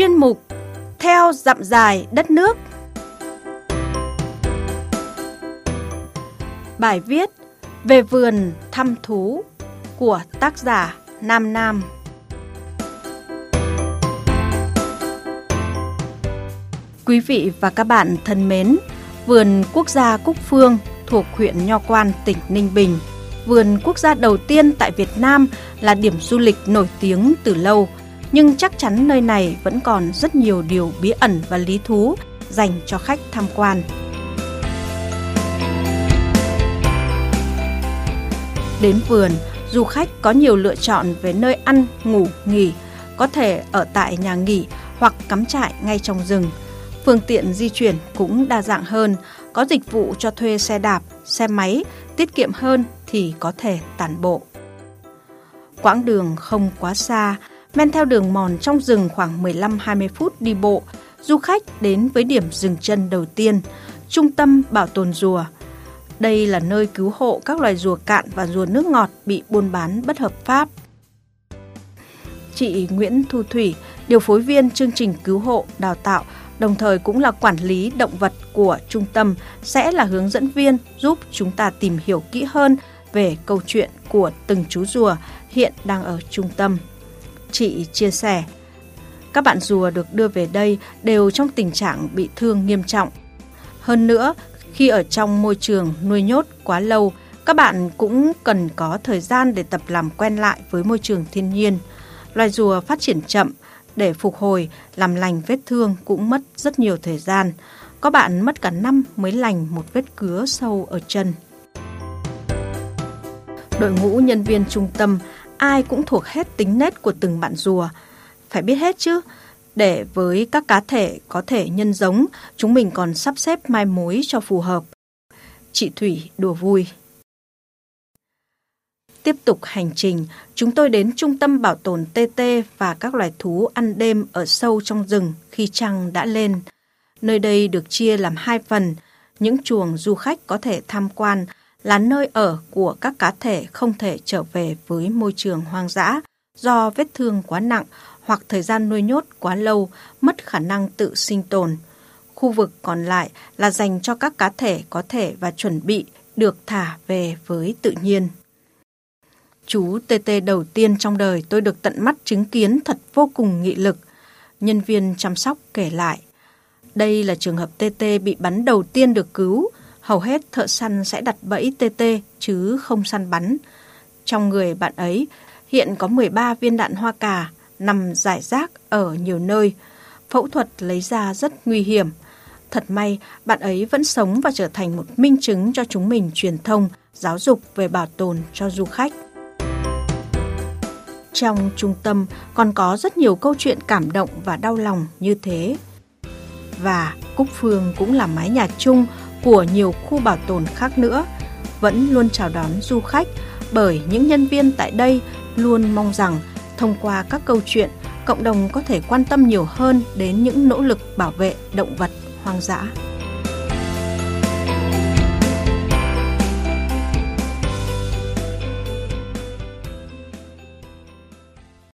chuyên mục Theo dặm dài đất nước. Bài viết Về vườn thăm thú của tác giả Nam Nam. Quý vị và các bạn thân mến, vườn quốc gia Cúc Phương thuộc huyện Nho Quan, tỉnh Ninh Bình, vườn quốc gia đầu tiên tại Việt Nam là điểm du lịch nổi tiếng từ lâu, nhưng chắc chắn nơi này vẫn còn rất nhiều điều bí ẩn và lý thú dành cho khách tham quan. Đến vườn, du khách có nhiều lựa chọn về nơi ăn, ngủ, nghỉ, có thể ở tại nhà nghỉ hoặc cắm trại ngay trong rừng. Phương tiện di chuyển cũng đa dạng hơn, có dịch vụ cho thuê xe đạp, xe máy, tiết kiệm hơn thì có thể tản bộ. Quãng đường không quá xa, men theo đường mòn trong rừng khoảng 15-20 phút đi bộ, du khách đến với điểm dừng chân đầu tiên, trung tâm bảo tồn rùa. Đây là nơi cứu hộ các loài rùa cạn và rùa nước ngọt bị buôn bán bất hợp pháp. Chị Nguyễn Thu Thủy, điều phối viên chương trình cứu hộ, đào tạo, đồng thời cũng là quản lý động vật của trung tâm, sẽ là hướng dẫn viên giúp chúng ta tìm hiểu kỹ hơn về câu chuyện của từng chú rùa hiện đang ở trung tâm. Chị chia sẻ, các bạn rùa được đưa về đây đều trong tình trạng bị thương nghiêm trọng. Hơn nữa, khi ở trong môi trường nuôi nhốt quá lâu, các bạn cũng cần có thời gian để tập làm quen lại với môi trường thiên nhiên. Loài rùa phát triển chậm, để phục hồi, làm lành vết thương cũng mất rất nhiều thời gian. Có bạn mất cả năm mới lành một vết cứa sâu ở chân. Đội ngũ nhân viên trung tâm ai cũng thuộc hết tính nết của từng bạn rùa. Phải biết hết chứ, để với các cá thể có thể nhân giống, chúng mình còn sắp xếp mai mối cho phù hợp. Chị Thủy đùa vui. Tiếp tục hành trình, chúng tôi đến trung tâm bảo tồn TT và các loài thú ăn đêm ở sâu trong rừng khi trăng đã lên. Nơi đây được chia làm hai phần, những chuồng du khách có thể tham quan là nơi ở của các cá thể không thể trở về với môi trường hoang dã do vết thương quá nặng hoặc thời gian nuôi nhốt quá lâu, mất khả năng tự sinh tồn. Khu vực còn lại là dành cho các cá thể có thể và chuẩn bị được thả về với tự nhiên. Chú TT đầu tiên trong đời tôi được tận mắt chứng kiến thật vô cùng nghị lực. Nhân viên chăm sóc kể lại. Đây là trường hợp TT bị bắn đầu tiên được cứu. Hầu hết thợ săn sẽ đặt bẫy TT chứ không săn bắn. Trong người bạn ấy hiện có 13 viên đạn hoa cà nằm rải rác ở nhiều nơi. Phẫu thuật lấy ra rất nguy hiểm. Thật may, bạn ấy vẫn sống và trở thành một minh chứng cho chúng mình truyền thông, giáo dục về bảo tồn cho du khách. Trong trung tâm còn có rất nhiều câu chuyện cảm động và đau lòng như thế. Và Cúc Phương cũng là mái nhà chung của nhiều khu bảo tồn khác nữa, vẫn luôn chào đón du khách bởi những nhân viên tại đây luôn mong rằng thông qua các câu chuyện, cộng đồng có thể quan tâm nhiều hơn đến những nỗ lực bảo vệ động vật hoang dã.